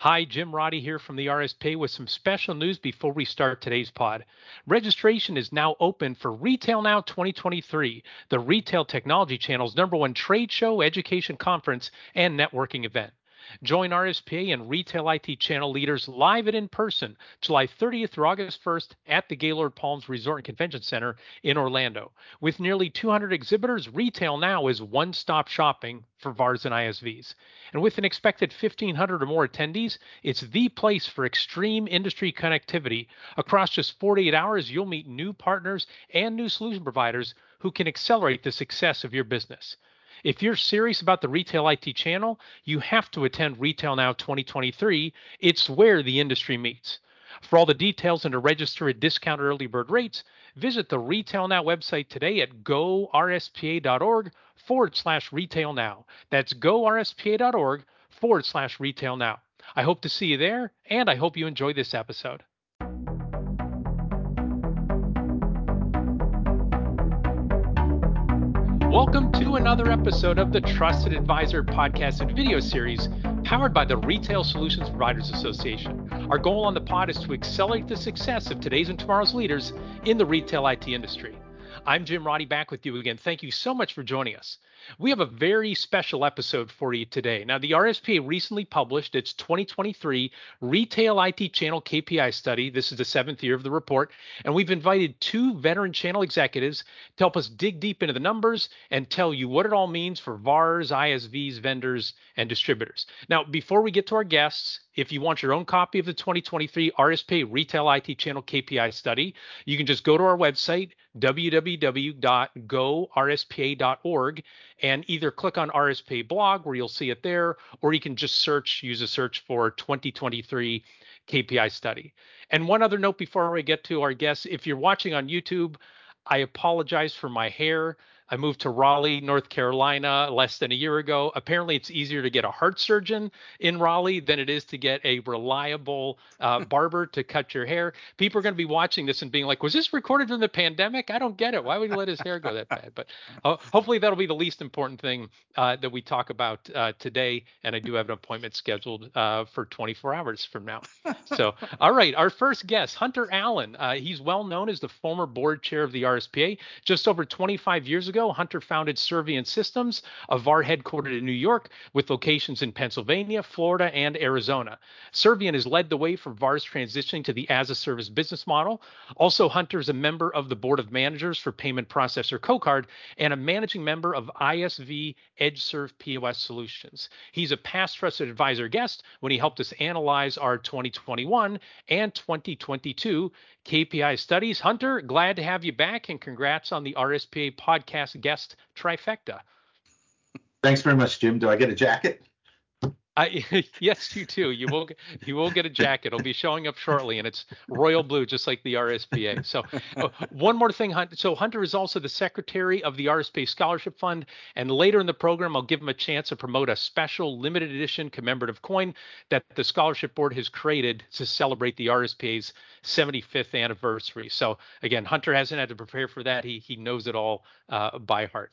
Hi, Jim Roddy here from the RSP with some special news before we start today's pod. Registration is now open for Retail Now 2023, the Retail Technology Channel's number one trade show, education conference, and networking event. Join RSPA and Retail IT channel leaders live and in person July 30th through August 1st at the Gaylord Palms Resort and Convention Center in Orlando. With nearly 200 exhibitors, Retail Now is one stop shopping for VARs and ISVs. And with an expected 1,500 or more attendees, it's the place for extreme industry connectivity. Across just 48 hours, you'll meet new partners and new solution providers who can accelerate the success of your business. If you're serious about the retail IT channel, you have to attend Retail Now 2023. It's where the industry meets. For all the details and to register at discounted early bird rates, visit the Retail Now website today at gorspa.org forward slash retail now. That's gorspa.org forward slash retail now. I hope to see you there, and I hope you enjoy this episode. Welcome to another episode of the Trusted Advisor podcast and video series powered by the Retail Solutions Providers Association. Our goal on the pod is to accelerate the success of today's and tomorrow's leaders in the retail IT industry. I'm Jim Roddy back with you again. Thank you so much for joining us. We have a very special episode for you today. Now, the RSPA recently published its 2023 Retail IT Channel KPI study. This is the seventh year of the report. And we've invited two veteran channel executives to help us dig deep into the numbers and tell you what it all means for VARs, ISVs, vendors, and distributors. Now, before we get to our guests, if you want your own copy of the 2023 RSPA Retail IT Channel KPI study, you can just go to our website, www.gorspa.org, and either click on RSP blog where you'll see it there, or you can just search, use a search for 2023 KPI study. And one other note before we get to our guests if you're watching on YouTube, I apologize for my hair. I moved to Raleigh, North Carolina less than a year ago. Apparently, it's easier to get a heart surgeon in Raleigh than it is to get a reliable uh, barber to cut your hair. People are going to be watching this and being like, was this recorded during the pandemic? I don't get it. Why would he let his hair go that bad? But uh, hopefully, that'll be the least important thing uh, that we talk about uh, today. And I do have an appointment scheduled uh, for 24 hours from now. So, all right, our first guest, Hunter Allen. Uh, he's well known as the former board chair of the RSPA. Just over 25 years ago, ago, Hunter founded Servient Systems, a VAR headquartered in New York with locations in Pennsylvania, Florida, and Arizona. Servient has led the way for VAR's transitioning to the as a service business model. Also, Hunter is a member of the board of managers for payment processor CoCard and a managing member of ISV EdgeServe POS Solutions. He's a past trusted advisor guest when he helped us analyze our 2021 and 2022 KPI studies. Hunter, glad to have you back and congrats on the RSPA podcast guest trifecta. Thanks very much, Jim. Do I get a jacket? I, yes, you too. You will you will get a jacket. It'll be showing up shortly, and it's royal blue, just like the RSPA. So, uh, one more thing, Hunter. So Hunter is also the secretary of the RSPA Scholarship Fund, and later in the program, I'll give him a chance to promote a special limited edition commemorative coin that the scholarship board has created to celebrate the RSPA's 75th anniversary. So again, Hunter hasn't had to prepare for that. He he knows it all uh, by heart.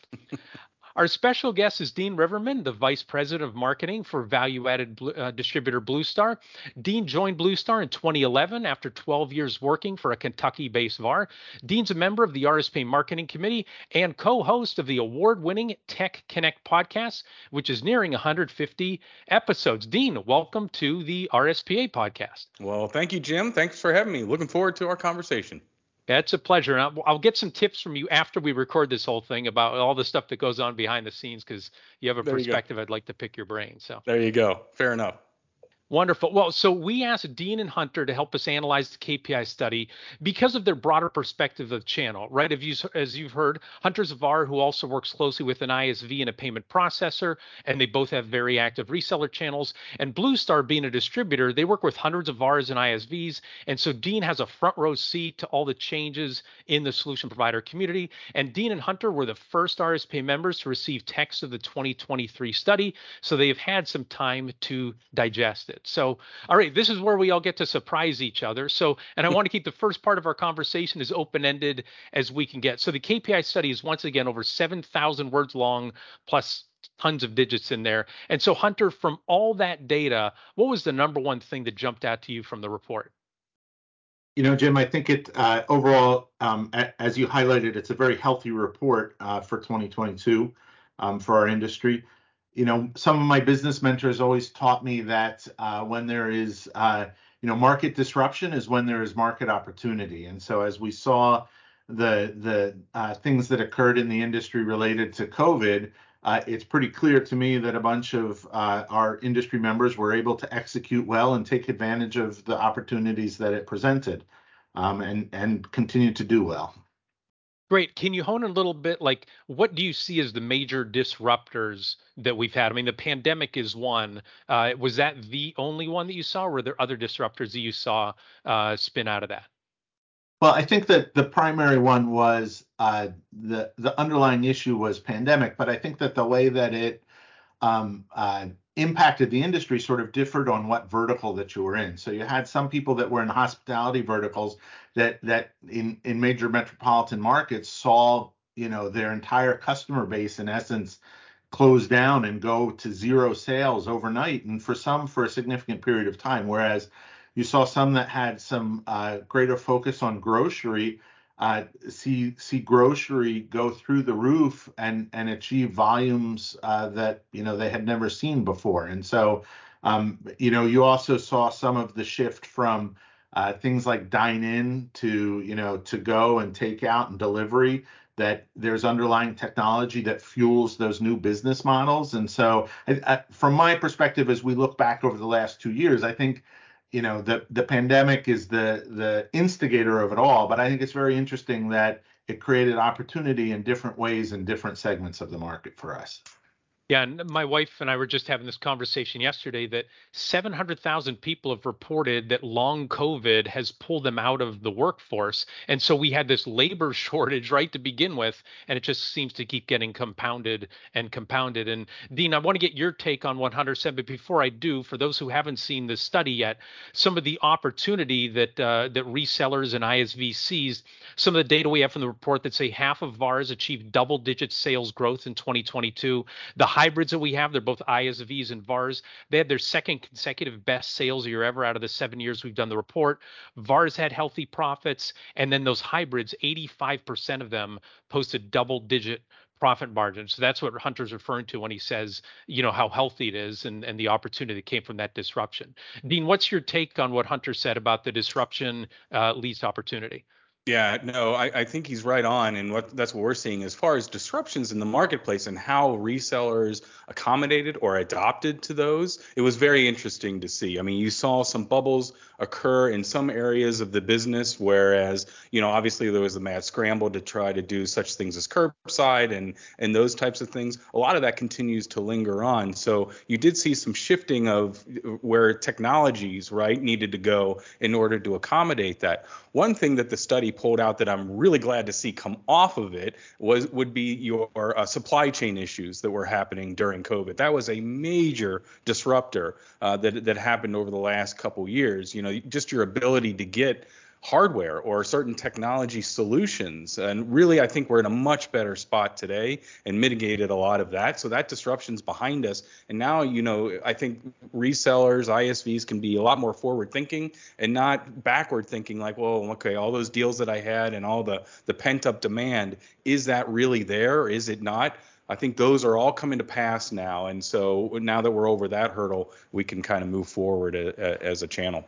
Our special guest is Dean Reverman, the Vice President of Marketing for value added uh, distributor Blue Star. Dean joined Blue Star in 2011 after 12 years working for a Kentucky based VAR. Dean's a member of the RSP Marketing Committee and co host of the award winning Tech Connect podcast, which is nearing 150 episodes. Dean, welcome to the RSPA podcast. Well, thank you, Jim. Thanks for having me. Looking forward to our conversation. Yeah, it's a pleasure. I'll, I'll, get some tips from you after we record this whole thing about all the stuff that goes on behind the scenes because you have a there perspective I'd like to pick your brain. So there you go. Fair enough. Wonderful. Well, so we asked Dean and Hunter to help us analyze the KPI study because of their broader perspective of channel, right? As you've heard, Hunter's a VAR who also works closely with an ISV and a payment processor, and they both have very active reseller channels. And Blue Star being a distributor, they work with hundreds of VARs and ISVs. And so Dean has a front row seat to all the changes in the solution provider community. And Dean and Hunter were the first RSP members to receive text of the 2023 study. So they have had some time to digest it it. So, all right, this is where we all get to surprise each other. So, and I want to keep the first part of our conversation as open ended as we can get. So, the KPI study is once again over 7,000 words long, plus tons of digits in there. And so, Hunter, from all that data, what was the number one thing that jumped out to you from the report? You know, Jim, I think it uh, overall, um, a, as you highlighted, it's a very healthy report uh, for 2022 um, for our industry. You know, some of my business mentors always taught me that uh, when there is, uh, you know, market disruption is when there is market opportunity. And so, as we saw the the uh, things that occurred in the industry related to COVID, uh, it's pretty clear to me that a bunch of uh, our industry members were able to execute well and take advantage of the opportunities that it presented um, and, and continue to do well. Great. Can you hone a little bit? Like, what do you see as the major disruptors that we've had? I mean, the pandemic is one. Uh, was that the only one that you saw? Or were there other disruptors that you saw uh, spin out of that? Well, I think that the primary one was uh, the the underlying issue was pandemic, but I think that the way that it um, uh, of the industry sort of differed on what vertical that you were in. So you had some people that were in hospitality verticals that that in in major metropolitan markets saw you know their entire customer base in essence close down and go to zero sales overnight, and for some for a significant period of time. Whereas you saw some that had some uh, greater focus on grocery, uh, see see grocery go through the roof and and achieve volumes uh, that you know they had never seen before. And so, um, you know, you also saw some of the shift from uh, things like dine in to you know to go and take out and delivery that there's underlying technology that fuels those new business models and so I, I, from my perspective as we look back over the last two years i think you know the the pandemic is the the instigator of it all but i think it's very interesting that it created opportunity in different ways in different segments of the market for us yeah, and my wife and I were just having this conversation yesterday that 700,000 people have reported that long COVID has pulled them out of the workforce. And so we had this labor shortage right to begin with, and it just seems to keep getting compounded and compounded. And Dean, I want to get your take on what Hunter said, but before I do, for those who haven't seen this study yet, some of the opportunity that uh, that resellers and ISV seized, some of the data we have from the report that say half of VARs achieved double-digit sales growth in 2022. The hybrids that we have, they're both ISVs and VARs. They had their second consecutive best sales year ever out of the seven years we've done the report. VARs had healthy profits, and then those hybrids, 85% of them posted double digit profit margins. So that's what Hunter's referring to when he says, you know, how healthy it is and, and the opportunity that came from that disruption. Dean, what's your take on what Hunter said about the disruption uh, leads to opportunity? Yeah, no, I, I, think he's right on, and what that's what we're seeing as far as disruptions in the marketplace and how resellers accommodated or adopted to those. It was very interesting to see. I mean, you saw some bubbles occur in some areas of the business, whereas you know obviously there was a mad scramble to try to do such things as curbside and and those types of things. A lot of that continues to linger on. So you did see some shifting of where technologies right needed to go in order to accommodate that. One thing that the study pulled out that I'm really glad to see come off of it was would be your uh, supply chain issues that were happening during COVID. That was a major disruptor uh, that that happened over the last couple years. You know, just your ability to get hardware or certain technology solutions. And really, I think we're in a much better spot today and mitigated a lot of that. So that disruption's behind us. And now, you know, I think resellers, ISVs can be a lot more forward thinking and not backward thinking like, well, okay, all those deals that I had and all the, the pent up demand, is that really there? Or is it not? I think those are all coming to pass now. And so now that we're over that hurdle, we can kind of move forward a, a, as a channel.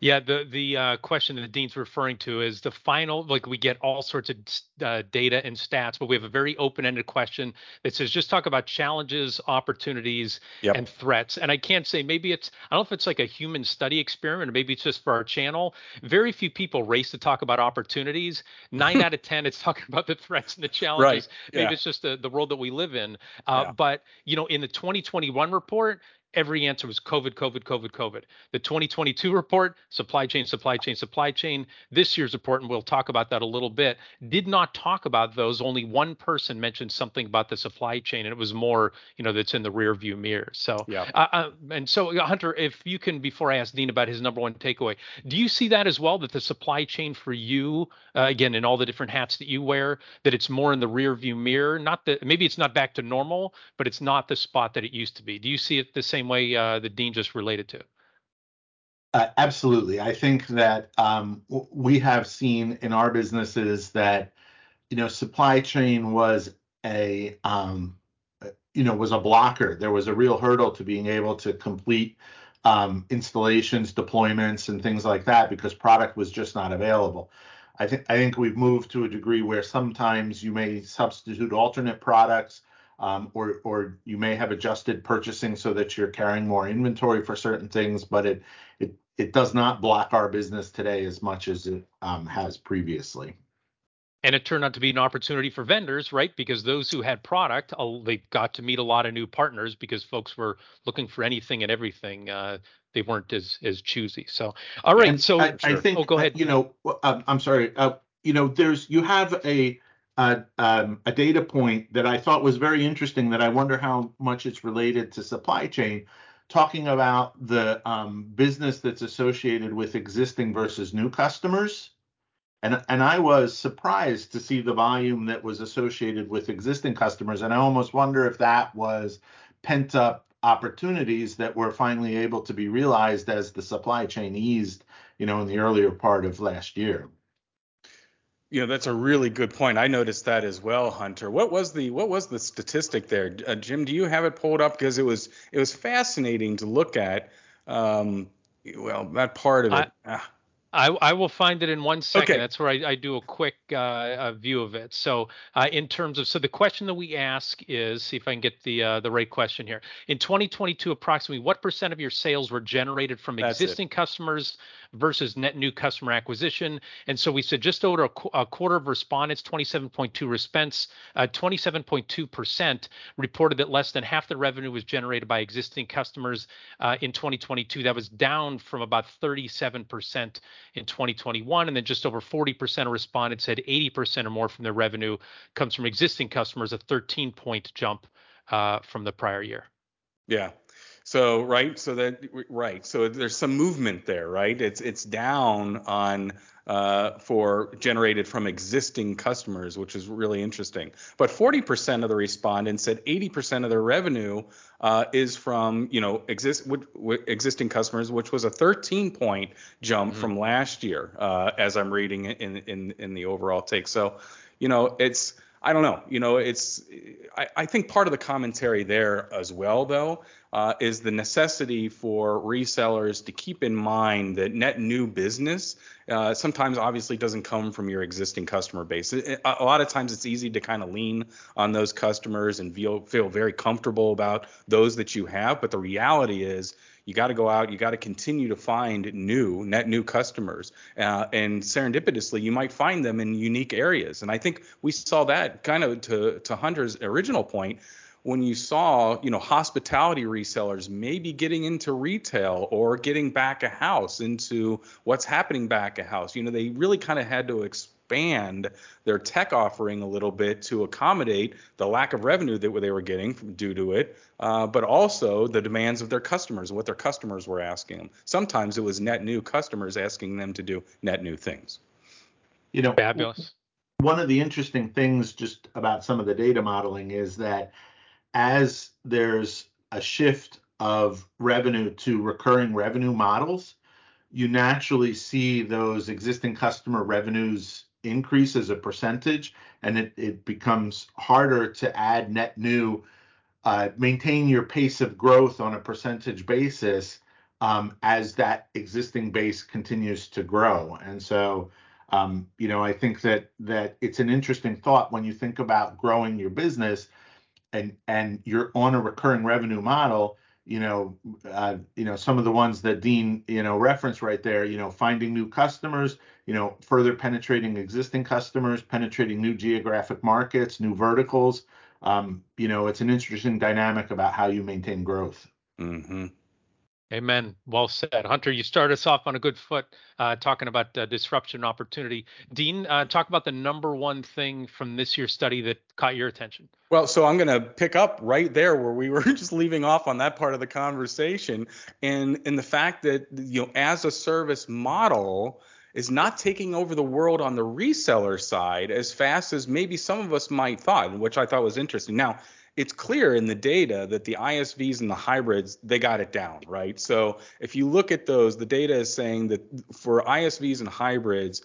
Yeah, the the uh, question that the Dean's referring to is the final. Like we get all sorts of uh, data and stats, but we have a very open-ended question that says just talk about challenges, opportunities, yep. and threats. And I can't say maybe it's I don't know if it's like a human study experiment or maybe it's just for our channel. Very few people race to talk about opportunities. Nine out of ten, it's talking about the threats and the challenges. Right. Maybe yeah. it's just the the world that we live in. Uh, yeah. But you know, in the 2021 report, every answer was COVID, COVID, COVID, COVID. The 2022 report, supply chain, supply chain, supply chain. This year's report, and we'll talk about that a little bit, did not talk about those. Only one person mentioned something about the supply chain, and it was more, you know, that's in the rear view mirror. So, yeah. Uh, uh, and so, Hunter, if you can, before I ask Dean about his number one takeaway, do you see that as well? That the supply chain for you, uh, again, in all the different hats that you wear, that it's more in the rear view mirror. Not that maybe it's not back to normal, but it's not the spot that it used to be. Do you see it the same way uh, that Dean just related to? Uh, absolutely. I think that um, we have seen in our businesses that you know supply chain was a um, you know was a blocker. There was a real hurdle to being able to complete um, installations, deployments, and things like that because product was just not available. I think I think we've moved to a degree where sometimes you may substitute alternate products, um, or or you may have adjusted purchasing so that you're carrying more inventory for certain things, but it it it does not block our business today as much as it um, has previously. And it turned out to be an opportunity for vendors, right? Because those who had product, they got to meet a lot of new partners because folks were looking for anything and everything. Uh, they weren't as as choosy. So, all right. And so I, sure. I, think, oh, go ahead. You know, um, I'm sorry. Uh, you know, there's you have a a, um, a data point that I thought was very interesting. That I wonder how much it's related to supply chain. Talking about the um, business that's associated with existing versus new customers. And, and I was surprised to see the volume that was associated with existing customers. And I almost wonder if that was pent up opportunities that were finally able to be realized as the supply chain eased, you know, in the earlier part of last year. You know, that's a really good point. I noticed that as well, Hunter. What was the what was the statistic there, uh, Jim? Do you have it pulled up? Because it was it was fascinating to look at. Um, well, that part of it. I, ah. I, I will find it in one second. Okay. That's where I, I do a quick uh, view of it. So, uh, in terms of, so the question that we ask is, see if I can get the uh, the right question here. In 2022, approximately what percent of your sales were generated from That's existing it. customers versus net new customer acquisition. And so we said just over a, qu- a quarter of respondents, 27.2 response, uh, 27.2% reported that less than half the revenue was generated by existing customers uh, in 2022. That was down from about 37% in 2021. And then just over 40% of respondents said 80% or more from their revenue comes from existing customers, a 13 point jump uh, from the prior year. Yeah, so right, so that right, so there's some movement there, right? It's it's down on uh, for generated from existing customers, which is really interesting. But 40% of the respondents said 80% of their revenue uh, is from you know exist w- w- existing customers, which was a 13 point jump mm-hmm. from last year, uh, as I'm reading in in in the overall take. So, you know, it's I don't know. You know, it's I, I, think part of the commentary there as well, though, uh, is the necessity for resellers to keep in mind that net new business uh, sometimes obviously doesn't come from your existing customer base. It, a lot of times it's easy to kind of lean on those customers and feel feel very comfortable about those that you have, but the reality is you got to go out you got to continue to find new net new customers uh, and serendipitously you might find them in unique areas. And i think we saw that kind of to to hunter's original point when you saw, you know, hospitality resellers maybe getting into retail or getting back a house into what's happening back a house, you know, they really kind of had to expand their tech offering a little bit to accommodate the lack of revenue that they were getting due to it, uh, but also the demands of their customers, what their customers were asking them. Sometimes it was net new customers asking them to do net new things. You know, fabulous. One of the interesting things just about some of the data modeling is that as there's a shift of revenue to recurring revenue models, you naturally see those existing customer revenues increase as a percentage, and it, it becomes harder to add net new, uh, maintain your pace of growth on a percentage basis um, as that existing base continues to grow. And so, um, you know, I think that that it's an interesting thought when you think about growing your business and and you're on a recurring revenue model, you know, uh, you know some of the ones that Dean you know referenced right there, you know, finding new customers, you know, further penetrating existing customers, penetrating new geographic markets, new verticals. Um, you know, it's an interesting dynamic about how you maintain growth. Mm-hmm. Amen. Well said. Hunter, you start us off on a good foot uh, talking about uh, disruption opportunity. Dean, uh, talk about the number one thing from this year's study that caught your attention. Well, so I'm going to pick up right there where we were just leaving off on that part of the conversation and, and the fact that, you know, as a service model, is not taking over the world on the reseller side as fast as maybe some of us might thought, which I thought was interesting. Now, it's clear in the data that the ISVs and the hybrids they got it down, right? So if you look at those, the data is saying that for ISVs and hybrids,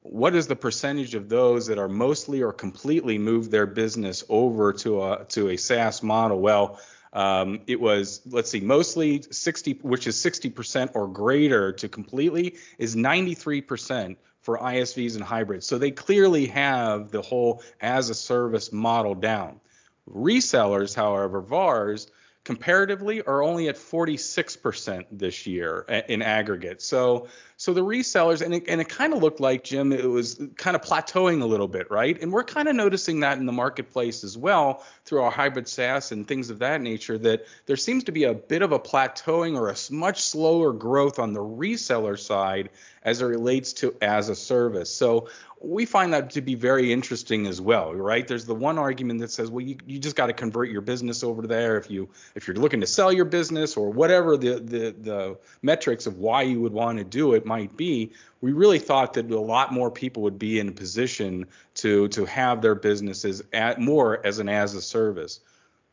what is the percentage of those that are mostly or completely moved their business over to a to a SaaS model? Well, um, it was let's see, mostly 60, which is 60% or greater to completely, is 93% for ISVs and hybrids. So they clearly have the whole as a service model down. Resellers, however, VARs, comparatively are only at 46% this year in aggregate. So so the resellers and it, and it kind of looked like Jim it was kind of plateauing a little bit, right? And we're kind of noticing that in the marketplace as well through our hybrid SaaS and things of that nature that there seems to be a bit of a plateauing or a much slower growth on the reseller side as it relates to as a service. So we find that to be very interesting as well, right? There's the one argument that says, well, you, you just got to convert your business over there if you if you're looking to sell your business or whatever the the the metrics of why you would want to do it might be. We really thought that a lot more people would be in a position to to have their businesses at more as an as a service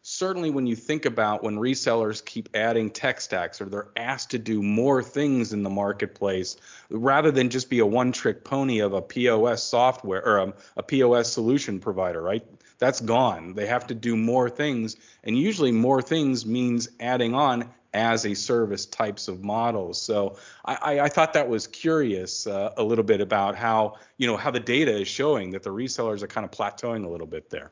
certainly when you think about when resellers keep adding tech stacks or they're asked to do more things in the marketplace rather than just be a one trick pony of a POS software or a, a, POS solution provider, right? That's gone. They have to do more things. And usually more things means adding on as a service types of models. So I, I thought that was curious uh, a little bit about how, you know, how the data is showing that the resellers are kind of plateauing a little bit there.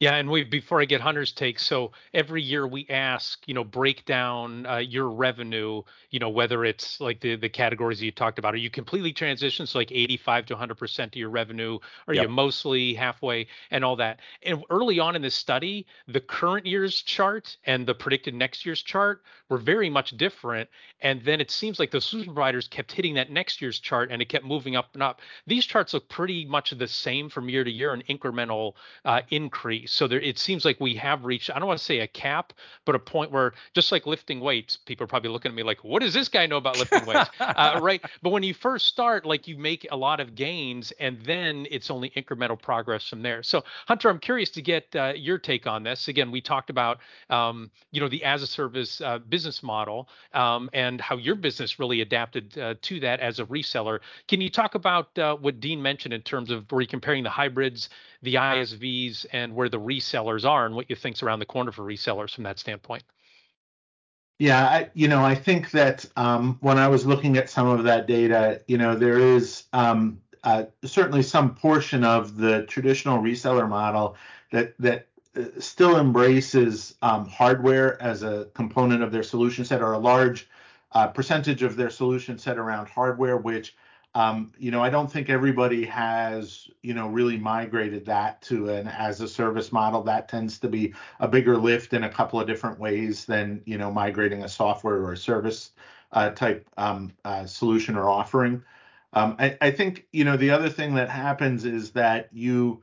Yeah, and we before I get Hunter's take, so every year we ask, you know, break down uh, your revenue, you know, whether it's like the the categories you talked about. Are you completely transitioned, so like 85 to 100 percent of your revenue? Are yep. you mostly halfway and all that? And early on in this study, the current year's chart and the predicted next year's chart were very much different. And then it seems like the solution providers kept hitting that next year's chart, and it kept moving up and up. These charts look pretty much the same from year to year, an incremental uh, increase. So there, it seems like we have reached, I don't want to say a cap, but a point where just like lifting weights, people are probably looking at me like, what does this guy know about lifting weights? uh, right. But when you first start, like you make a lot of gains and then it's only incremental progress from there. So Hunter, I'm curious to get uh, your take on this. Again, we talked about, um, you know, the as a service uh, business model um, and how your business really adapted uh, to that as a reseller. Can you talk about uh, what Dean mentioned in terms of where you comparing the hybrids the ISVs and where the resellers are and what you think's around the corner for resellers from that standpoint. Yeah, I, you know, I think that um, when I was looking at some of that data, you know, there is um, uh, certainly some portion of the traditional reseller model that that uh, still embraces um, hardware as a component of their solution set, or a large uh, percentage of their solution set around hardware, which um, you know, I don't think everybody has, you know, really migrated that to an as a service model. That tends to be a bigger lift in a couple of different ways than, you know, migrating a software or a service uh, type um, uh, solution or offering. Um, I, I, think, you know, the other thing that happens is that you,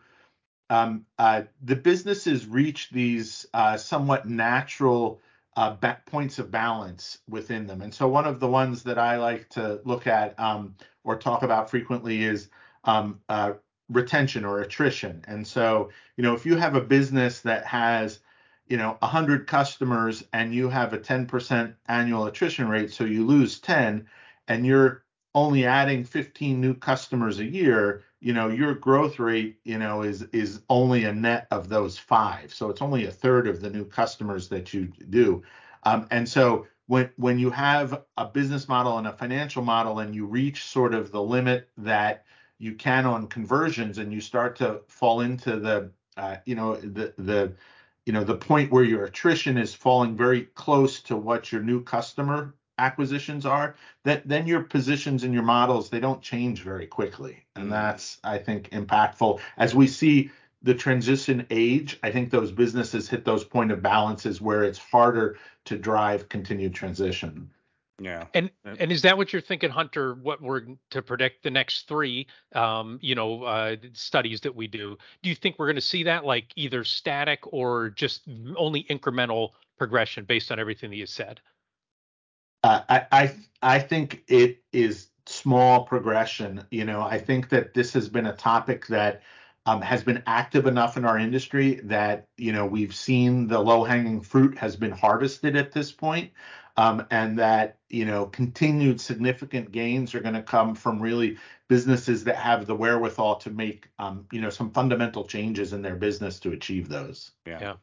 um, uh, the businesses reach these uh, somewhat natural uh, points of balance within them. And so one of the ones that I like to look at um, or talk about frequently is um, uh, retention or attrition. And so, you know, if you have a business that has, you know, 100 customers and you have a 10% annual attrition rate, so you lose 10 and you're only adding 15 new customers a year, you know, your growth rate, you know, is is only a net of those five. So it's only a third of the new customers that you do. Um, and so when when you have a business model and a financial model and you reach sort of the limit that you can on conversions and you start to fall into the uh, you know the the you know the point where your attrition is falling very close to what your new customer acquisitions are that then your positions and your models they don't change very quickly and mm-hmm. that's i think impactful as we see the transition age, I think those businesses hit those point of balances where it's harder to drive continued transition. Yeah. And and is that what you're thinking, Hunter? What we're to predict the next three, um, you know, uh, studies that we do? Do you think we're going to see that like either static or just only incremental progression based on everything that you said? Uh, I, I I think it is small progression. You know, I think that this has been a topic that um, has been active enough in our industry that you know we've seen the low hanging fruit has been harvested at this point, um, and that you know continued significant gains are going to come from really businesses that have the wherewithal to make um, you know some fundamental changes in their business to achieve those. Yeah. yeah.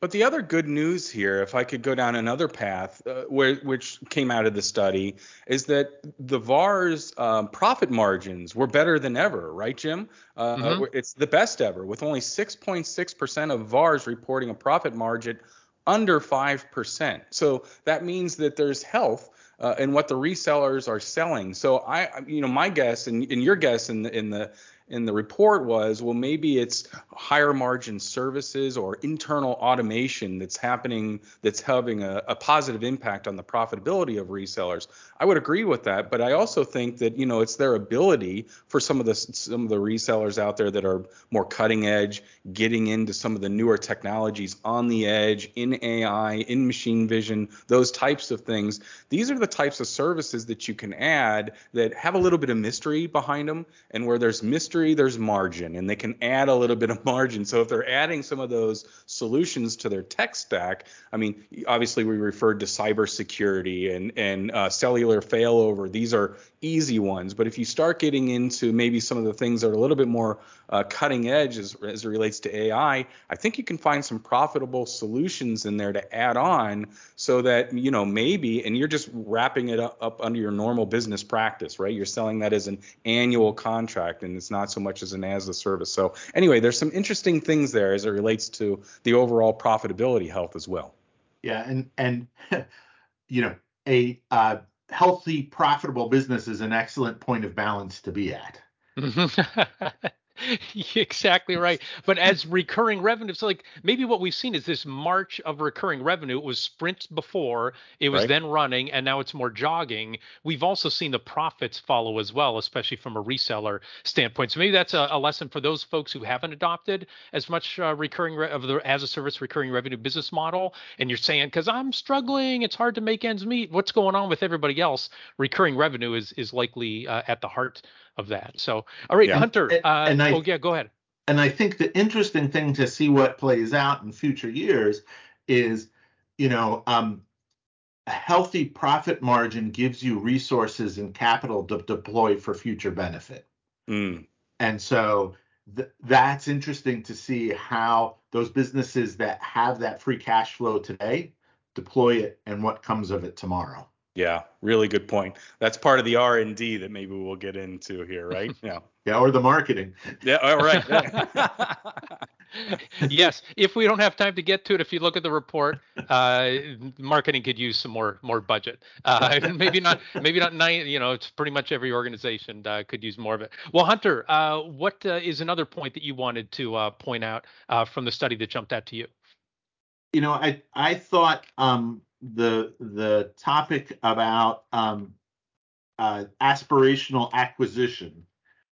But the other good news here, if I could go down another path, uh, where, which came out of the study, is that the VAR's um, profit margins were better than ever, right, Jim? Uh, mm-hmm. It's the best ever, with only 6.6% of VARs reporting a profit margin under 5%. So that means that there's health uh, in what the resellers are selling. So I, you know, my guess and, and your guess in the, in the in the report was, well, maybe it's higher margin services or internal automation that's happening that's having a, a, positive impact on the profitability of resellers. I would agree with that, but I also think that you know it's their ability for some of the some of the resellers out there that are more cutting edge, getting into some of the newer technologies on the edge in AI, in machine vision, those types of things. These are the types of services that you can add that have a little bit of mystery behind them, and where there's mystery industry, there's margin, and they can add a little bit of margin. So if they're adding some of those solutions to their tech stack, I mean, obviously we referred to cybersecurity and and uh, cellular failover. These are easy ones, but if you start getting into maybe some of the things that are a little bit more uh, cutting edge as, as it relates to AI, I think you can find some profitable solutions in there to add on, so that you know maybe, and you're just wrapping it up, up under your normal business practice, right? You're selling that as an annual contract, and it's not so much as an as a service. So anyway, there's some interesting things there as it relates to the overall profitability health as well. Yeah, and and you know a uh, healthy, profitable business is an excellent point of balance to be at. exactly right. But as recurring revenue, so like maybe what we've seen is this march of recurring revenue. It was sprints before, it was right. then running, and now it's more jogging. We've also seen the profits follow as well, especially from a reseller standpoint. So maybe that's a, a lesson for those folks who haven't adopted as much uh, recurring re- of the as a service recurring revenue business model. And you're saying, because I'm struggling, it's hard to make ends meet. What's going on with everybody else? Recurring revenue is is likely uh, at the heart of that. So, all right, yeah. Hunter. Uh, and I, oh, yeah, go ahead. And I think the interesting thing to see what plays out in future years is, you know, um, a healthy profit margin gives you resources and capital to deploy for future benefit. Mm. And so th- that's interesting to see how those businesses that have that free cash flow today deploy it and what comes of it tomorrow. Yeah, really good point. That's part of the R and D that maybe we'll get into here, right? Yeah. yeah, or the marketing. Yeah, all right. Yeah. yes, if we don't have time to get to it, if you look at the report, uh, marketing could use some more more budget. Uh, maybe not, maybe not nine. You know, it's pretty much every organization uh, could use more of it. Well, Hunter, uh, what uh, is another point that you wanted to uh, point out from the study that jumped out to you? You know, I I thought um, the the topic about um, uh, aspirational acquisition.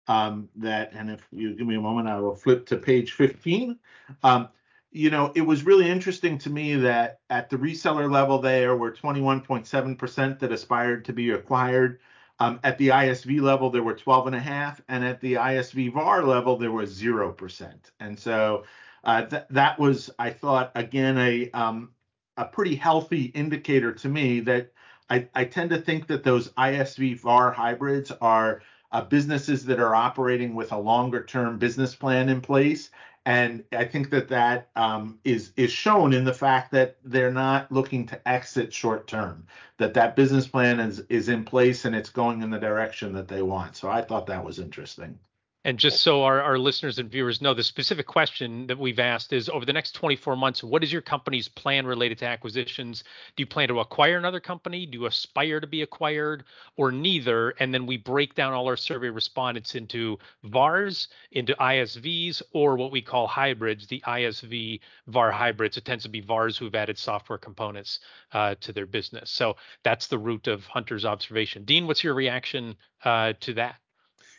Um, that and if you give me a moment, I will flip to page 15. Um, you know, it was really interesting to me that at the reseller level, there were 21.7% that aspired to be acquired. Um, at the ISV level, there were 12 and a half, and at the ISV VAR level, there was zero percent. And so uh, th- that was, I thought, again, a um, a pretty healthy indicator to me that I, I tend to think that those ISV VAR hybrids are uh, businesses that are operating with a longer term business plan in place. And I think that that um, is is shown in the fact that they're not looking to exit short term. That that business plan is is in place and it's going in the direction that they want. So I thought that was interesting. And just so our, our listeners and viewers know, the specific question that we've asked is over the next 24 months, what is your company's plan related to acquisitions? Do you plan to acquire another company? Do you aspire to be acquired or neither? And then we break down all our survey respondents into VARs, into ISVs, or what we call hybrids, the ISV VAR hybrids. It tends to be VARs who've added software components uh, to their business. So that's the root of Hunter's observation. Dean, what's your reaction uh, to that?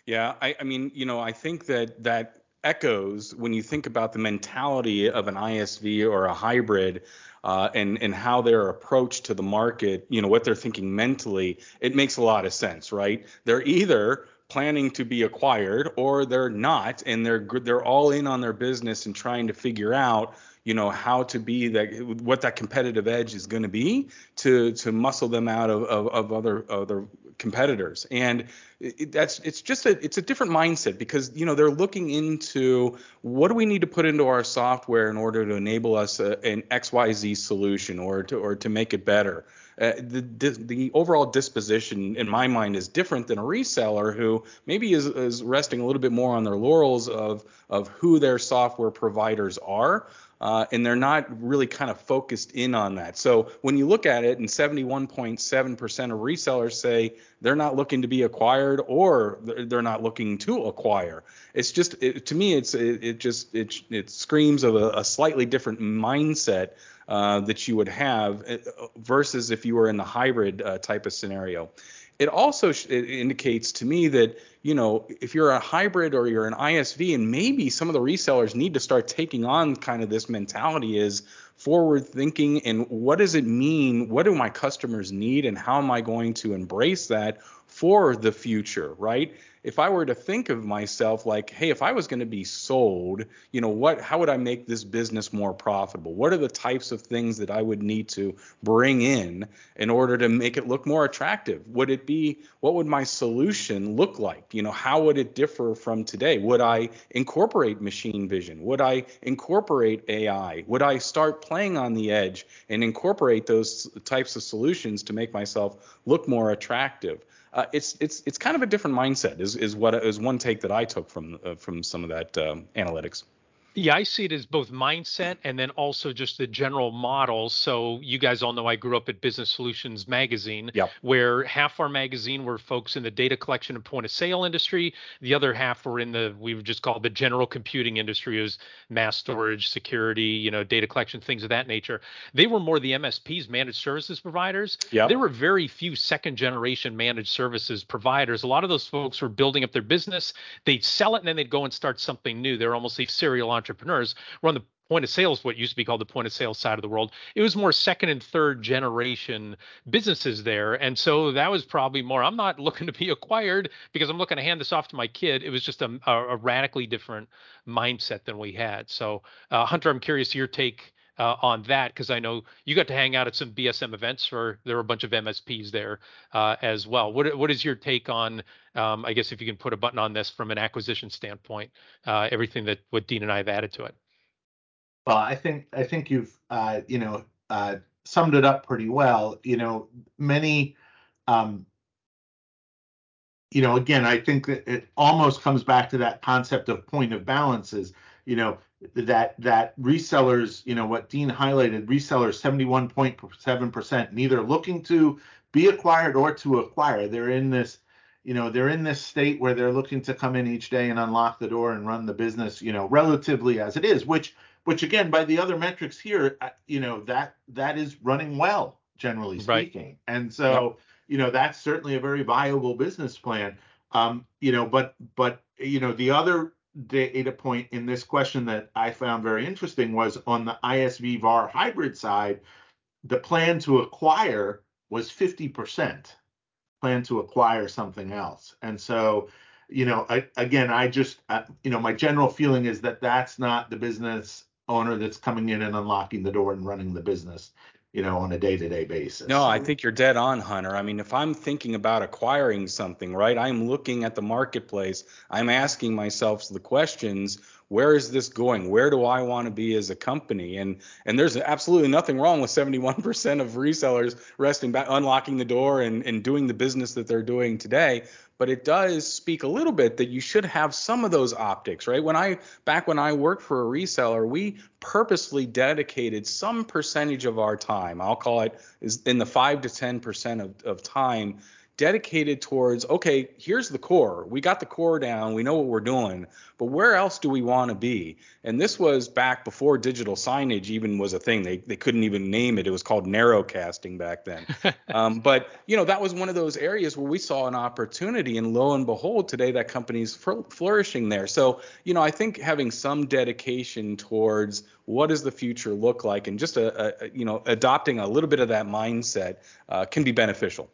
Yeah, I, I mean, you know, I think that that echoes when you think about the mentality of an ISV or a hybrid uh, and and how their approach to the market, you know, what they're thinking mentally, it makes a lot of sense, right? They're either planning to be acquired or they're not, and they're they're all in on their business and trying to figure out you know how to be that what that competitive edge is going to be to to muscle them out of, of, of other other competitors. And it, that's it's just a it's a different mindset because you know they're looking into what do we need to put into our software in order to enable us a, an xyz solution or to or to make it better. Uh, the, the overall disposition in my mind is different than a reseller who maybe is, is resting a little bit more on their laurels of of who their software providers are uh, and they're not really kind of focused in on that. So when you look at it, and 71.7% of resellers say they're not looking to be acquired or they're not looking to acquire. It's just it, to me, it's it, it just it it screams of a, a slightly different mindset uh, that you would have uh, versus if you were in the hybrid uh, type of scenario. It also it indicates to me that you know if you're a hybrid or you're an ISV, and maybe some of the resellers need to start taking on kind of this mentality is forward thinking and what does it mean? What do my customers need, and how am I going to embrace that for the future, right? If I were to think of myself like, hey, if I was going to be sold, you know, what how would I make this business more profitable? What are the types of things that I would need to bring in in order to make it look more attractive? Would it be what would my solution look like? You know, how would it differ from today? Would I incorporate machine vision? Would I incorporate AI? Would I start playing on the edge and incorporate those types of solutions to make myself look more attractive? Uh, it's it's it's kind of a different mindset. Is is what is one take that I took from uh, from some of that um, analytics. Yeah, I see it as both mindset and then also just the general model. So you guys all know I grew up at Business Solutions Magazine, yep. where half our magazine were folks in the data collection and point of sale industry. The other half were in the we would just call the general computing industry, as mass storage, security, you know, data collection, things of that nature. They were more the MSPs, managed services providers. Yep. There were very few second generation managed services providers. A lot of those folks were building up their business. They'd sell it and then they'd go and start something new. They're almost a serial entrepreneurs run the point of sales, what used to be called the point of sale side of the world. It was more second and third generation businesses there. And so that was probably more, I'm not looking to be acquired because I'm looking to hand this off to my kid. It was just a, a radically different mindset than we had. So, uh, Hunter, I'm curious your take uh, on that because I know you got to hang out at some BSM events, or there were a bunch of MSPs there uh, as well. What what is your take on? Um, I guess if you can put a button on this from an acquisition standpoint, uh, everything that what Dean and I have added to it. Well, I think I think you've uh, you know uh, summed it up pretty well. You know, many. Um, you know, again, I think that it almost comes back to that concept of point of balances. You know, that that resellers, you know, what Dean highlighted, resellers 71.7% neither looking to be acquired or to acquire. They're in this, you know, they're in this state where they're looking to come in each day and unlock the door and run the business, you know, relatively as it is, which which again by the other metrics here, uh, you know, that that is running well generally speaking. Right. And so, yep. you know, that's certainly a very viable business plan. Um, you know, but but you know, the other data point in this question that I found very interesting was on the ISV VAR hybrid side, the plan to acquire was 50% plan to acquire something else. And so, you know, I, again, I just, uh, you know, my general feeling is that that's not the business owner that's coming in and unlocking the door and running the business you know, on a day-to-day basis. No, I think you're dead on, Hunter. I mean, if I'm thinking about acquiring something, right, I'm looking at the marketplace. I'm asking myself the questions where is this going? Where do I want to be as a company? And and there's absolutely nothing wrong with 71% of resellers resting back, unlocking the door and, and doing the business that they're doing today but it does speak a little bit that you should have some of those optics, right? When I back when I worked for a reseller, we purposely dedicated some percentage of our time, I'll call it is in the five to ten percent of, of time dedicated towards okay here's the core. We got the core down. We know what we're doing but where else do we want to be? And this was back before digital signage even was a thing. They, they couldn't even name it. It was called narrowcasting back then. Um, but you know that was one of those areas where we saw an opportunity and lo and behold today that company's flourishing there. So you know i think having some dedication towards what does the future look like and just a, a you know adopting a little bit of that mindset uh, can be beneficial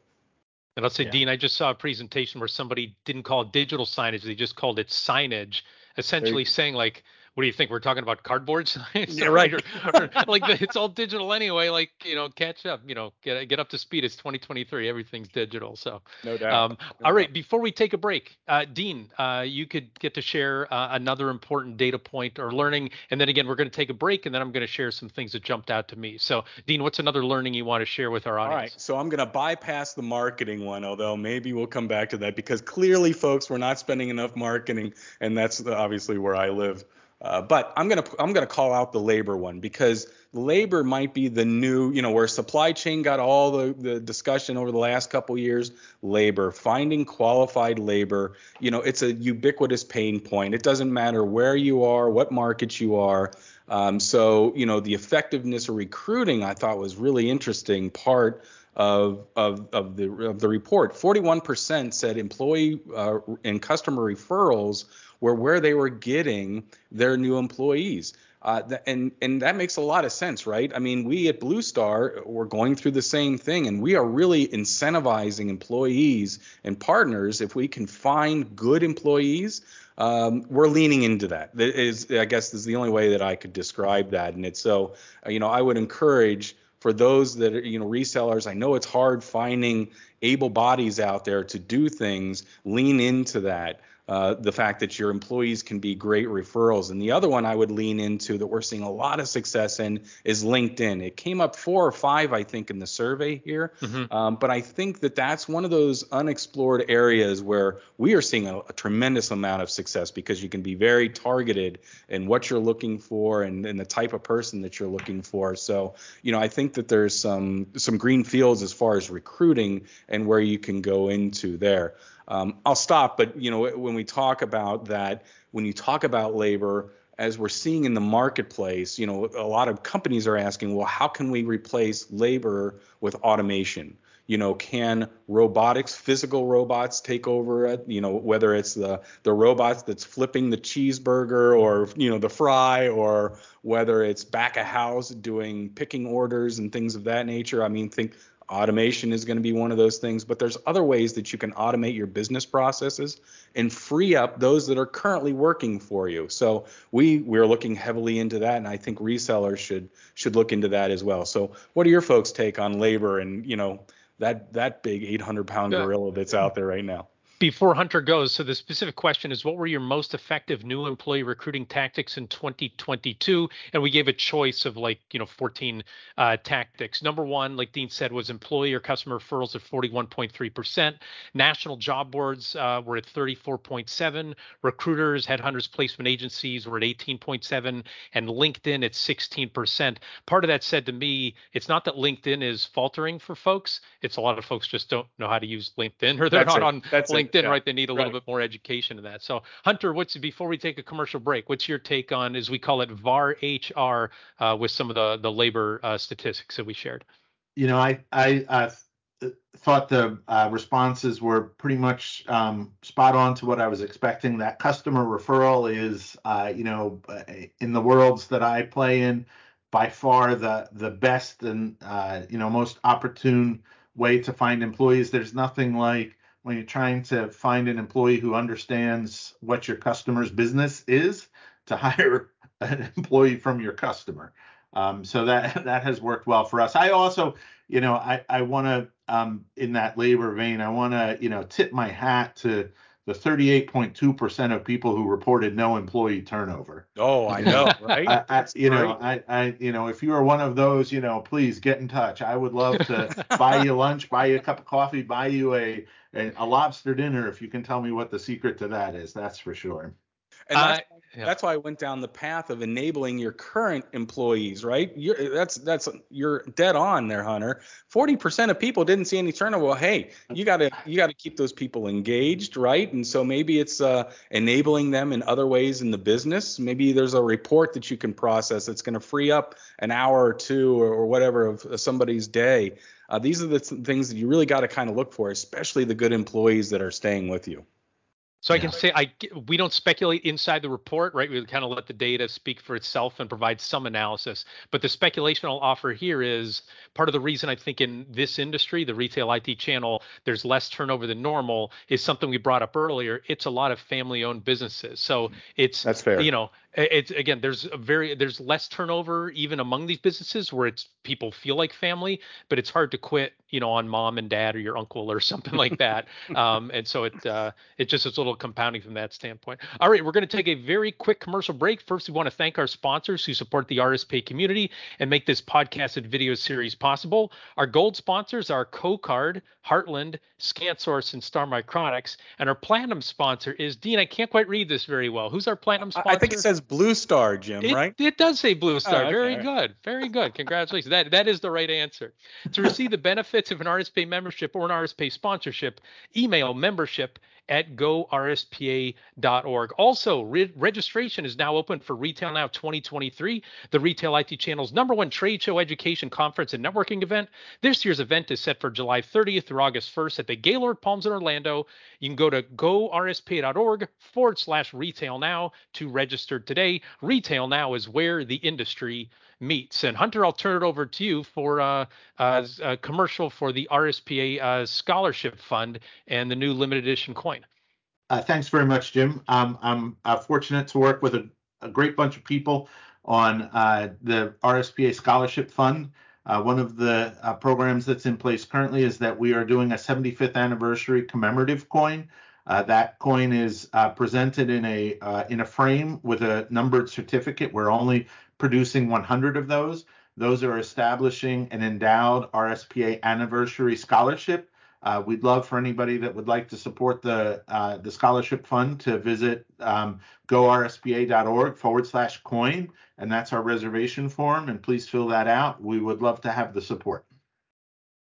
and I'll say, yeah. Dean, I just saw a presentation where somebody didn't call it digital signage; they just called it signage, essentially saying like what do you think we're talking about cardboard signs? Yeah, right. or, or, like the, it's all digital anyway like you know catch up you know get get up to speed it's 2023 everything's digital so. No doubt. Um, no all right before we take a break uh, dean uh, you could get to share uh, another important data point or learning and then again we're going to take a break and then i'm going to share some things that jumped out to me. So dean what's another learning you want to share with our audience all right so i'm going to bypass the marketing one although maybe we'll come back to that because clearly folks we're not spending enough marketing and that's obviously where i live uh, but I'm gonna I'm gonna call out the labor one because labor might be the new you know where supply chain got all the, the discussion over the last couple years. Labor finding qualified labor you know it's a ubiquitous pain point. It doesn't matter where you are, what market you are. Um, so you know the effectiveness of recruiting I thought was really interesting part of, of, of, the, of the report. 41% said employee uh, and customer referrals were where they were getting their new employees. Uh, and and that makes a lot of sense, right? I mean, we at Blue Star we're going through the same thing, and we are really incentivizing employees and partners. If we can find good employees, um, we're leaning into that. That is, I guess, is the only way that I could describe that. And it's so, uh, you know, I would encourage for those that are, you know, resellers. I know it's hard finding able bodies out there to do things. Lean into that. Uh, the fact that your employees can be great referrals. And the other one I would lean into that we're seeing a lot of success in is LinkedIn. It came up four or five, I think, in the survey here. Mm-hmm. Um, but I think that that's one of those unexplored areas where we are seeing a, a, tremendous amount of success because you can be very targeted in what you're looking for and, and the type of person that you're looking for. So, you know, I think that there's some some green fields as far as recruiting and where you can go into there. Um, I'll stop, but you know when we talk about that, when you talk about labor, as we're seeing in the marketplace, you know a lot of companies are asking, well, how can we replace labor with automation? You know, can robotics, physical robots take over it? You know, whether it's the the robots that's flipping the cheeseburger or you know the fry, or whether it's back of house doing picking orders and things of that nature. I mean, think automation is going to be one of those things but there's other ways that you can automate your business processes and free up those that are currently working for you. So we we're looking heavily into that and i think resellers should should look into that as well. So what are your folks take on labor and you know that that big 800 pound gorilla that's out there right now before Hunter goes, so the specific question is what were your most effective new employee recruiting tactics in 2022? And we gave a choice of like, you know, 14 uh, tactics. Number one, like Dean said, was employee or customer referrals at 41.3%. National job boards uh, were at 34.7. Recruiters, headhunters, placement agencies were at 18.7, and LinkedIn at 16%. Part of that said to me, it's not that LinkedIn is faltering for folks. It's a lot of folks just don't know how to use LinkedIn or they're That's not it. on That's LinkedIn LinkedIn, yeah. right? They need a right. little bit more education in that. So, Hunter, what's before we take a commercial break? What's your take on, as we call it, VAR HR, uh, with some of the the labor uh, statistics that we shared? You know, I I uh, thought the uh, responses were pretty much um, spot on to what I was expecting. That customer referral is, uh, you know, uh, in the worlds that I play in, by far the the best and uh, you know most opportune way to find employees. There's nothing like when you're trying to find an employee who understands what your customer's business is to hire an employee from your customer. Um, so that that has worked well for us. I also, you know, I I want to um, in that labor vein, I want to you know tip my hat to the 38.2% of people who reported no employee turnover. Oh, I know, right? I, I, you know, I, I, you know, if you are one of those, you know, please get in touch. I would love to buy you lunch, buy you a cup of coffee, buy you a, a, a lobster dinner if you can tell me what the secret to that is. That's for sure. And that's, uh, yeah. that's why I went down the path of enabling your current employees, right? You're, that's that's you're dead on there, Hunter. Forty percent of people didn't see any turnover. Well, hey, you gotta you gotta keep those people engaged, right? And so maybe it's uh, enabling them in other ways in the business. Maybe there's a report that you can process that's going to free up an hour or two or, or whatever of somebody's day. Uh, these are the th- things that you really got to kind of look for, especially the good employees that are staying with you. So yeah. I can say I we don't speculate inside the report, right? We kind of let the data speak for itself and provide some analysis. But the speculation I'll offer here is part of the reason I think in this industry, the retail IT channel, there's less turnover than normal is something we brought up earlier. It's a lot of family-owned businesses. So it's that's fair. You know, it's again there's a very there's less turnover even among these businesses where it's people feel like family but it's hard to quit you know on mom and dad or your uncle or something like that. Um, and so it uh, it just is a little compounding from that standpoint. All right we're going to take a very quick commercial break. First we want to thank our sponsors who support the RSP community and make this podcast and video series possible. Our gold sponsors are CoCard Heartland ScanSource and Star Micronics and our platinum sponsor is Dean. I can't quite read this very well. Who's our platinum sponsor I think it says says Blue Star, Jim, it, right? It does say Blue oh, Star. Oh, okay, Very good. Very good. Congratulations. that that is the right answer. To receive the benefits of an RSP membership or an RSP sponsorship, email membership at gorspa.org. Also, re- registration is now open for Retail Now 2023, the Retail IT Channel's number one trade show, education, conference, and networking event. This year's event is set for July 30th through August 1st at the Gaylord Palms in Orlando. You can go to gorspa.org forward slash retail now to register today. Retail Now is where the industry meets. And Hunter, I'll turn it over to you for uh, uh, a commercial for the RSPA uh, Scholarship Fund and the new limited edition coin. Uh, thanks very much, Jim. Um, I'm uh, fortunate to work with a, a, great bunch of people on uh, the RSPA Scholarship Fund. one of the programs that's in place currently is that we are doing a 75th anniversary commemorative coin. Uh, that coin is uh, presented in a uh, in a frame with a numbered certificate. We're only producing 100 of those. Those are establishing an endowed RSPA anniversary scholarship. Uh, we'd love for anybody that would like to support the uh, the scholarship fund to visit um, gorspa.org forward slash coin, and that's our reservation form. And please fill that out. We would love to have the support.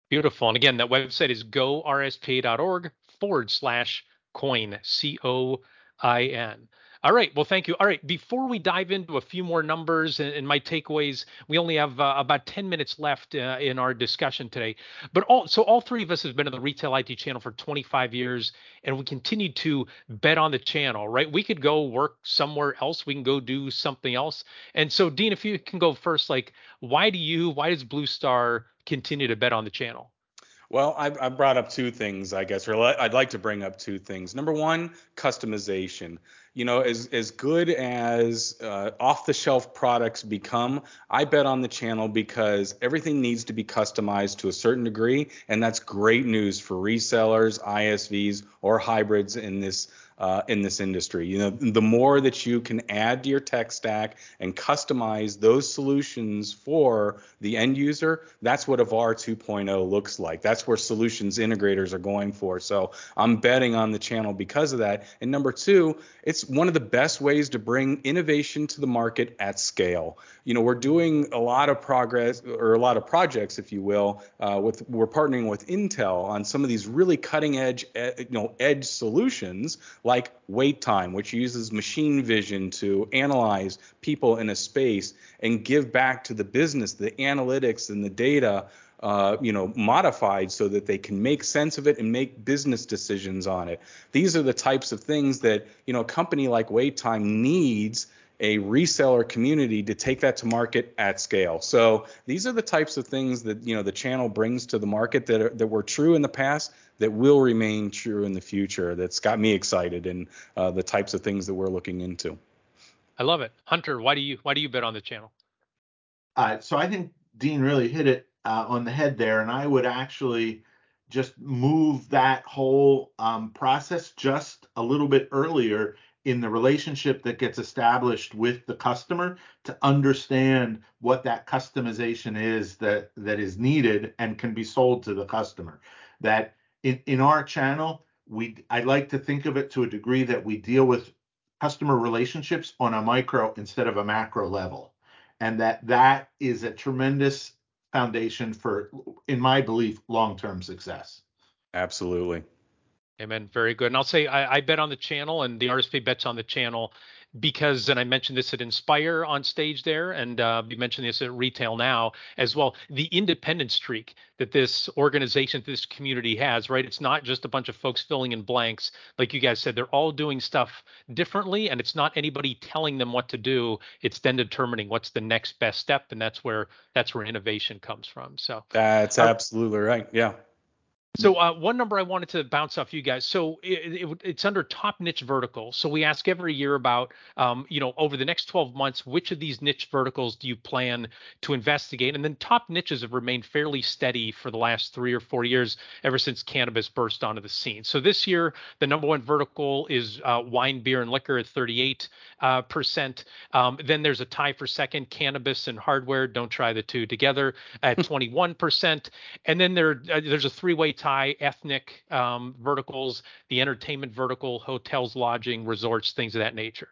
Beautiful. And again, that website is gorspa.org forward slash coin, C O I N. All right. Well, thank you. All right. Before we dive into a few more numbers and, and my takeaways, we only have uh, about 10 minutes left uh, in our discussion today. But all so all three of us have been in the retail IT channel for 25 years, and we continue to bet on the channel. Right? We could go work somewhere else. We can go do something else. And so, Dean, if you can go first, like, why do you? Why does Blue Star continue to bet on the channel? Well, I, I, brought up two things, I guess, or I'd like to bring up two things. Number one, customization. You know, as as good as uh, off-the-shelf products become, I bet on the channel because everything needs to be customized to a certain degree, and that's great news for resellers, ISVs, or hybrids in this uh, in this industry. You know, the more that you can add to your tech stack and customize those solutions for the end user, that's what a VAR 2.0 looks like. That's where solutions integrators are going for. So I'm betting on the channel because of that. And number two, it's one of the best ways to bring innovation to the market at scale. You know, we're doing a lot of progress or a lot of projects, if you will, uh, with we're partnering with Intel on some of these really cutting edge, you know, edge solutions like WaitTime, which uses machine vision to analyze people in a space and give back to the business the analytics and the data uh, you know, modified so that they can make sense of it and make business decisions on it. These are the types of things that you know a company like WaitTime needs a reseller community to take that to market at scale. So these are the types of things that you know the channel brings to the market that are, that were true in the past that will remain true in the future. That's got me excited and uh, the types of things that we're looking into. I love it, Hunter. Why do you why do you bet on the channel? Uh, so I think Dean really hit it uh, on the head there, and I would actually just move that whole um, process just a little bit earlier in the relationship that gets established with the customer to understand what that customization is that that is needed and can be sold to the customer that in, in our channel we i like to think of it to a degree that we deal with customer relationships on a micro instead of a macro level and that that is a tremendous foundation for in my belief long-term success absolutely Amen. Very good. And I'll say I, I, bet on the channel, and the RSP bets on the channel because, and I mentioned this at Inspire on stage there, and uh, you mentioned this at Retail Now as well. The independent streak that this organization, this community has, right? It's not just a bunch of folks filling in blanks, like you guys said. They're all doing stuff differently, and it's not anybody telling them what to do. It's then determining what's the next best step, and that's where that's where innovation comes from. So that's absolutely right. Yeah. So uh, one number I wanted to bounce off you guys. So it, it, it's under top niche verticals. So we ask every year about, um, you know, over the next 12 months, which of these niche verticals do you plan to investigate? And then top niches have remained fairly steady for the last three or four years, ever since cannabis burst onto the scene. So this year, the number one vertical is uh, wine, beer, and liquor at 38 uh, percent. Um, then there's a tie for second, cannabis and hardware. Don't try the two together at 21 percent. And then there uh, there's a three-way tie ethnic um, verticals, the entertainment vertical, hotels, lodging, resorts, things of that nature.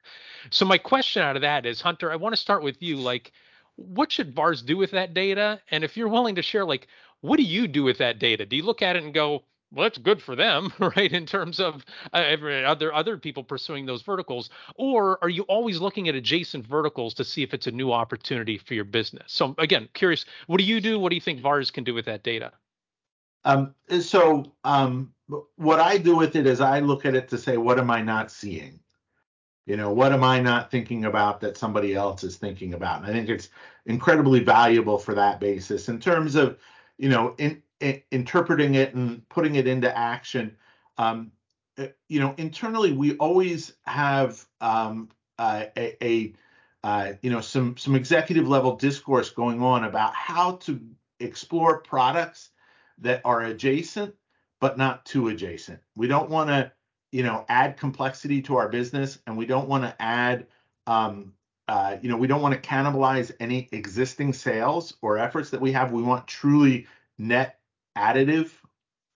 So my question out of that is, Hunter, I want to start with you. Like, what should VARs do with that data? And if you're willing to share, like, what do you do with that data? Do you look at it and go, well, that's good for them, right? In terms of uh, other other people pursuing those verticals, or are you always looking at adjacent verticals to see if it's a new opportunity for your business? So again, curious, what do you do? What do you think VARs can do with that data? Um, so um, what I do with it is I look at it to say, what am I not seeing? You know, what am I not thinking about that somebody else is thinking about? And I think it's incredibly valuable for that basis in terms of, you know, in, in interpreting it and putting it into action. Um, eh, you know, internally we always have um, uh, a, a uh, you know some some executive level discourse going on about how to explore products that are adjacent but not too adjacent. We don't want to, you know, add complexity to our business, and we don't want to add, um, uh, you know, we don't want to cannibalize any existing sales or efforts that we have. We want truly net additive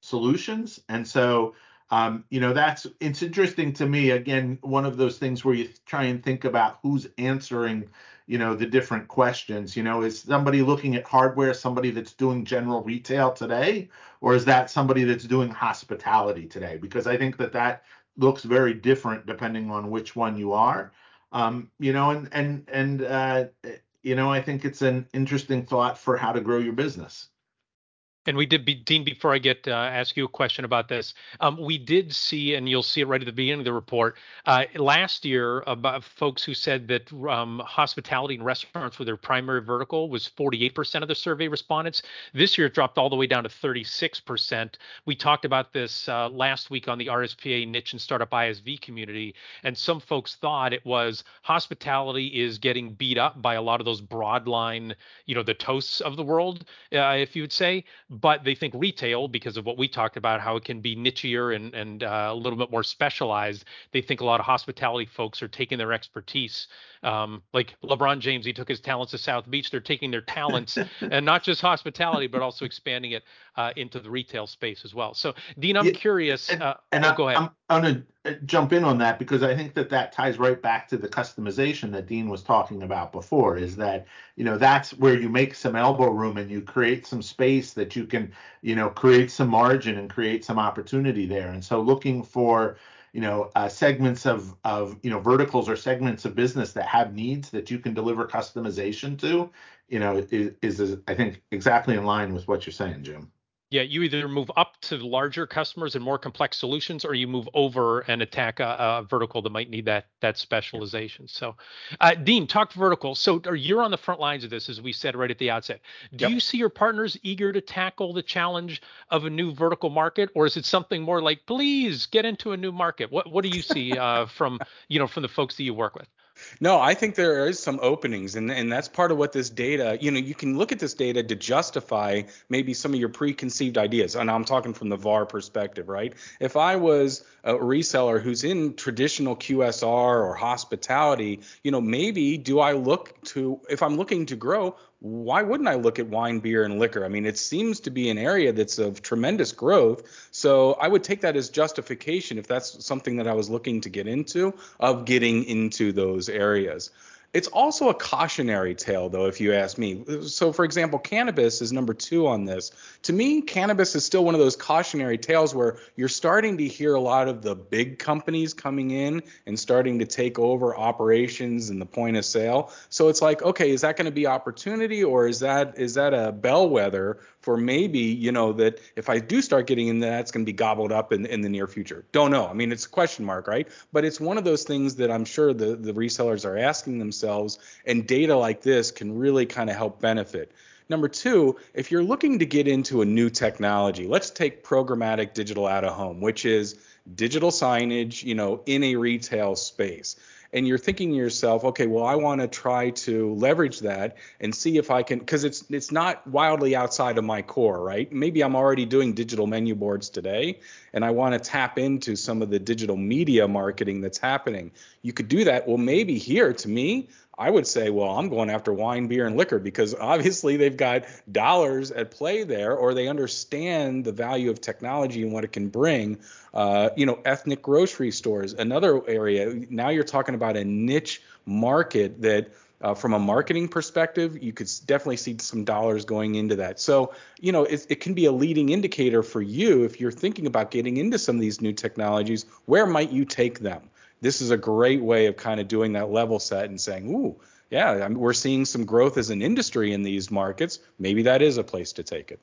solutions, and so. Um, you know that's it's interesting to me again one of those things where you try and think about who's answering you know the different questions. You know is somebody looking at hardware somebody that's doing general retail today or is that somebody that's doing hospitality today? Because i think that that looks very different depending on which one you are. Um, you know and and and uh, you know i think it's an interesting thought for how to grow your business and we did, be, Dean. Before I get uh, ask you a question about this, um, we did see, and you'll see it right at the beginning of the report uh, last year about folks who said that um, hospitality and restaurants were their primary vertical was 48% of the survey respondents. This year it dropped all the way down to 36%. We talked about this uh, last week on the RSPA niche and startup ISV community, and some folks thought it was hospitality is getting beat up by a lot of those broadline, you know, the Toasts of the world, uh, if you would say but they think retail because of what we talked about, how it can be nichier and and uh, a little bit more specialized. They think a lot of hospitality folks are taking their expertise, um, like LeBron James. He took his talents to South Beach. They're taking their talents and not just hospitality, but also expanding it uh, into the retail space as well. So, Dean, I'm yeah, curious. And, uh, and oh, I, go ahead. I'm, I'm uh, jump in on that because I think that that ties right back to the customization that Dean was talking about before. Is that you know that's where you make some elbow room and you create some space that you can you know create some margin and create some opportunity there. And so looking for you know uh, segments of of you know verticals or segments of business that have needs that you can deliver customization to you know is, is I think exactly in line with what you're saying, Jim. Yeah, you either move up to larger customers and more complex solutions, or you move over and attack a, a vertical that might need that that specialization. So, uh, Dean, talk vertical. So, you're on the front lines of this, as we said right at the outset. Do yep. you see your partners eager to tackle the challenge of a new vertical market, or is it something more like, please get into a new market? What What do you see uh, from you know from the folks that you work with? No, I think there is some openings, and, and that's part of what this data, you know, you can look at this data to justify maybe some of your preconceived ideas. And I'm talking from the VAR perspective, right? If I was a reseller who's in traditional QSR or hospitality, you know, maybe do I look to, if I'm looking to grow, why wouldn't I look at wine, beer, and liquor? I mean, it seems to be an area that's of tremendous growth. So I would take that as justification if that's something that I was looking to get into, of getting into those areas. It's also a cautionary tale, though, if you ask me. So, for example, cannabis is number two on this. To me, cannabis is still one of those cautionary tales where you're starting to hear a lot of the big companies coming in and starting to take over operations and the point of sale. So it's like, okay, is that going to be opportunity or is that is that a bellwether for maybe you know that if I do start getting in that, it's going to be gobbled up in, in the near future. Don't know. I mean, it's a question mark, right? But it's one of those things that I'm sure the the resellers are asking themselves, and data like this can really kind of help benefit. Number two, if you're looking to get into a new technology, let's take programmatic digital out of home, which is digital signage, you know, in a retail space and you're thinking to yourself, okay, well, I want to try to leverage that and see if I can, because it's it's not wildly outside of my core, right? Maybe I'm already doing digital menu boards today, and I want to tap into some of the digital media marketing that's happening. You could do that. Well, maybe here, to me, I would say, well, I'm going after wine, beer, and liquor because obviously they've got dollars at play there, or they understand the value of technology and what it can bring. Uh, you know, ethnic grocery stores, another area. Now you're talking about a niche market that. Uh, from a marketing perspective, you could definitely see some dollars going into that. So, you know, it, it, can be a leading indicator for you if you're thinking about getting into some of these new technologies. Where might you take them? This is a great way of kind of doing that level set and saying, ooh, yeah, I we're seeing some growth as an industry in these markets. Maybe that is a place to take it.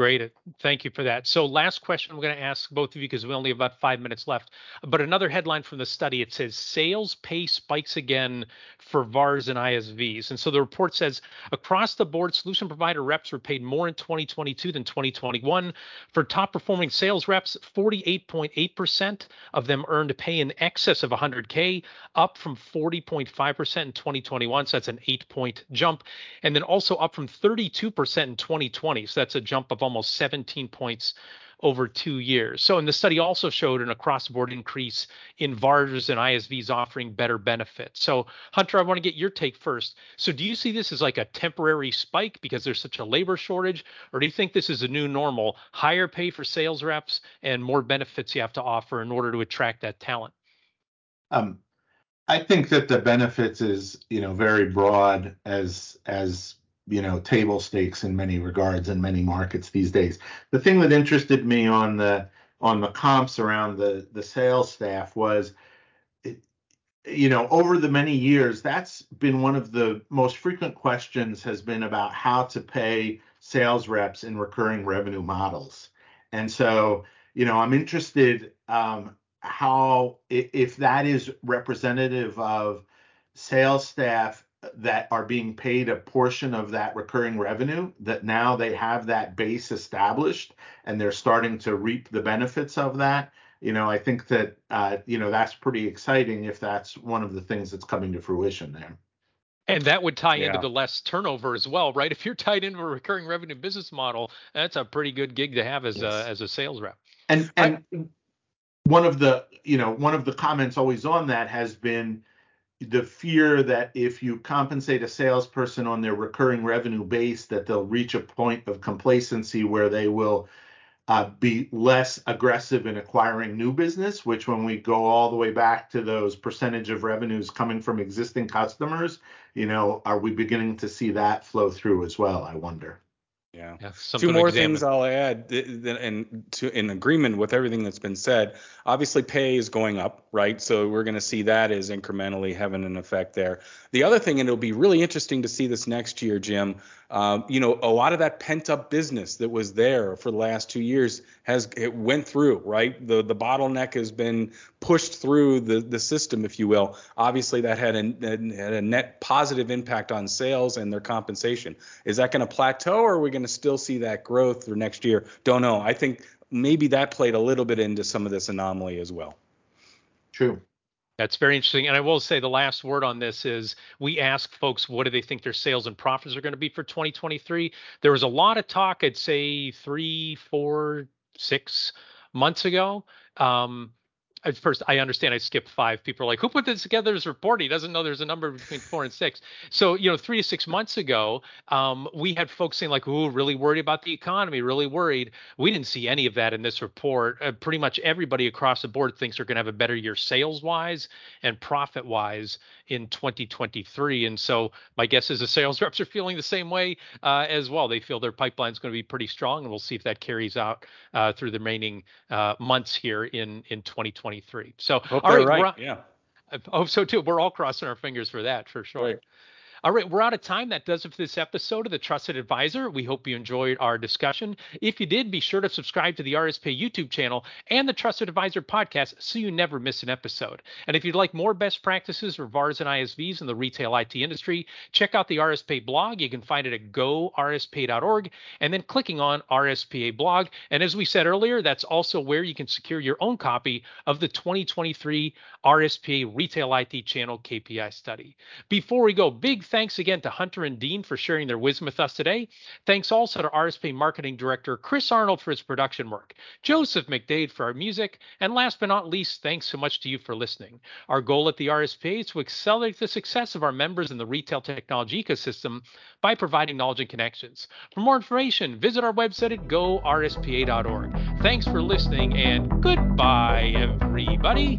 Great. Uh, thank you for that. So, last question I'm going to ask both of you because we only have about five minutes left. But another headline from the study it says sales pay spikes again for VARs and ISVs. And so the report says across the board, solution provider reps were paid more in 2022 than 2021. For top performing sales reps, 48.8% of them earned pay in excess of 100K, up from 40.5% in 2021. So that's an eight point jump. And then also up from 32% in 2020. So that's a jump of almost 17 points over two years. So, and the study also showed an across the board increase in VARs and ISVs offering better benefits. So, Hunter, I want to get your take first. So, do you see this as like a temporary spike because there's such a labor shortage, or do you think this is a new normal, higher pay for sales reps and more benefits you have to offer in order to attract that talent? Um, I think that the benefits is, you know, very broad as as you know table stakes in many regards in many markets these days. The thing that interested me on the on the comps around the the sales staff was you know over the many years that's been one of the most frequent questions has been about how to pay sales reps in recurring revenue models and so you know i'm interested um, how if that is representative of sales staff that are being paid a portion of that recurring revenue that now they have that base established and they're starting to reap the benefits of that you know i think that uh, you know that's pretty exciting if that's one of the things that's coming to fruition there and that would tie yeah. into the less turnover as well, right? If you're tied into a recurring revenue business model, that's a pretty good gig to have as yes. a as a sales rep. And and I, one of the you know one of the comments always on that has been the fear that if you compensate a salesperson on their recurring revenue base, that they'll reach a point of complacency where they will uh, be less aggressive in acquiring new business. Which, when we go all the way back to those percentage of revenues coming from existing customers, you know, are we beginning to see that flow through as well? I wonder. Yeah. yeah Two more things I'll add, and to in agreement with everything that's been said. Obviously, pay is going up, right? So we're going to see that as incrementally having an effect there. The other thing, and it'll be really interesting to see this next year, Jim. Um, you know, a lot of that pent up business that was there for the last two years has it went through, right? The the bottleneck has been pushed through the the system, if you will. Obviously, that had a, had a net positive impact on sales and their compensation. Is that going to plateau, or are we going to still see that growth through next year? Don't know. I think maybe that played a little bit into some of this anomaly as well. True. That's very interesting. And I will say the last word on this is we ask folks what do they think their sales and profits are going to be for 2023. There was a lot of talk, I'd say three, four, six months ago. Um, at first I understand I skipped five. People are like, who put this together as report? He doesn't know there's a number between four and six. So, you know, three to six months ago, um, we had folks saying like, ooh, really worried about the economy, really worried. We didn't see any of that in this report. Uh, pretty much everybody across the board thinks they're going to have a better year sales wise and profit wise in 2023. And so my guess is the sales reps are feeling the same way uh, as well. They feel their pipeline is going to be pretty strong, and we'll see if that carries out uh, through the remaining uh, months here in in 2023. 2023. So, Hope all right, right. yeah. I hope so too. We're all crossing our fingers for that for sure. Right. All right, we're out of time. That does it for this episode of The Trusted Advisor. We hope you enjoyed our discussion. If you did, be sure to subscribe to the RSP YouTube channel and the Trusted Advisor podcast so you never miss an episode. And if you'd like more best practices for VARs and ISVs in the retail IT industry, check out the RSP blog. You can find it at gorspa.org and then clicking on RSPA blog. And as we said earlier, that's also where you can secure your own copy of the 2023 RSPA Retail IT Channel KPI study. Before we go, big thanks again to Hunter and Dean for sharing their wisdom with us today. Thanks also to RSP Marketing Director Chris Arnold for his production work, Joseph McDade for our music, and last but not least, thanks so much to you for listening. Our goal at the RSP is to accelerate the success of our members in the retail technology ecosystem by providing knowledge and connections. For more information, visit our website at gorspa.org. Thanks for listening and goodbye, everybody.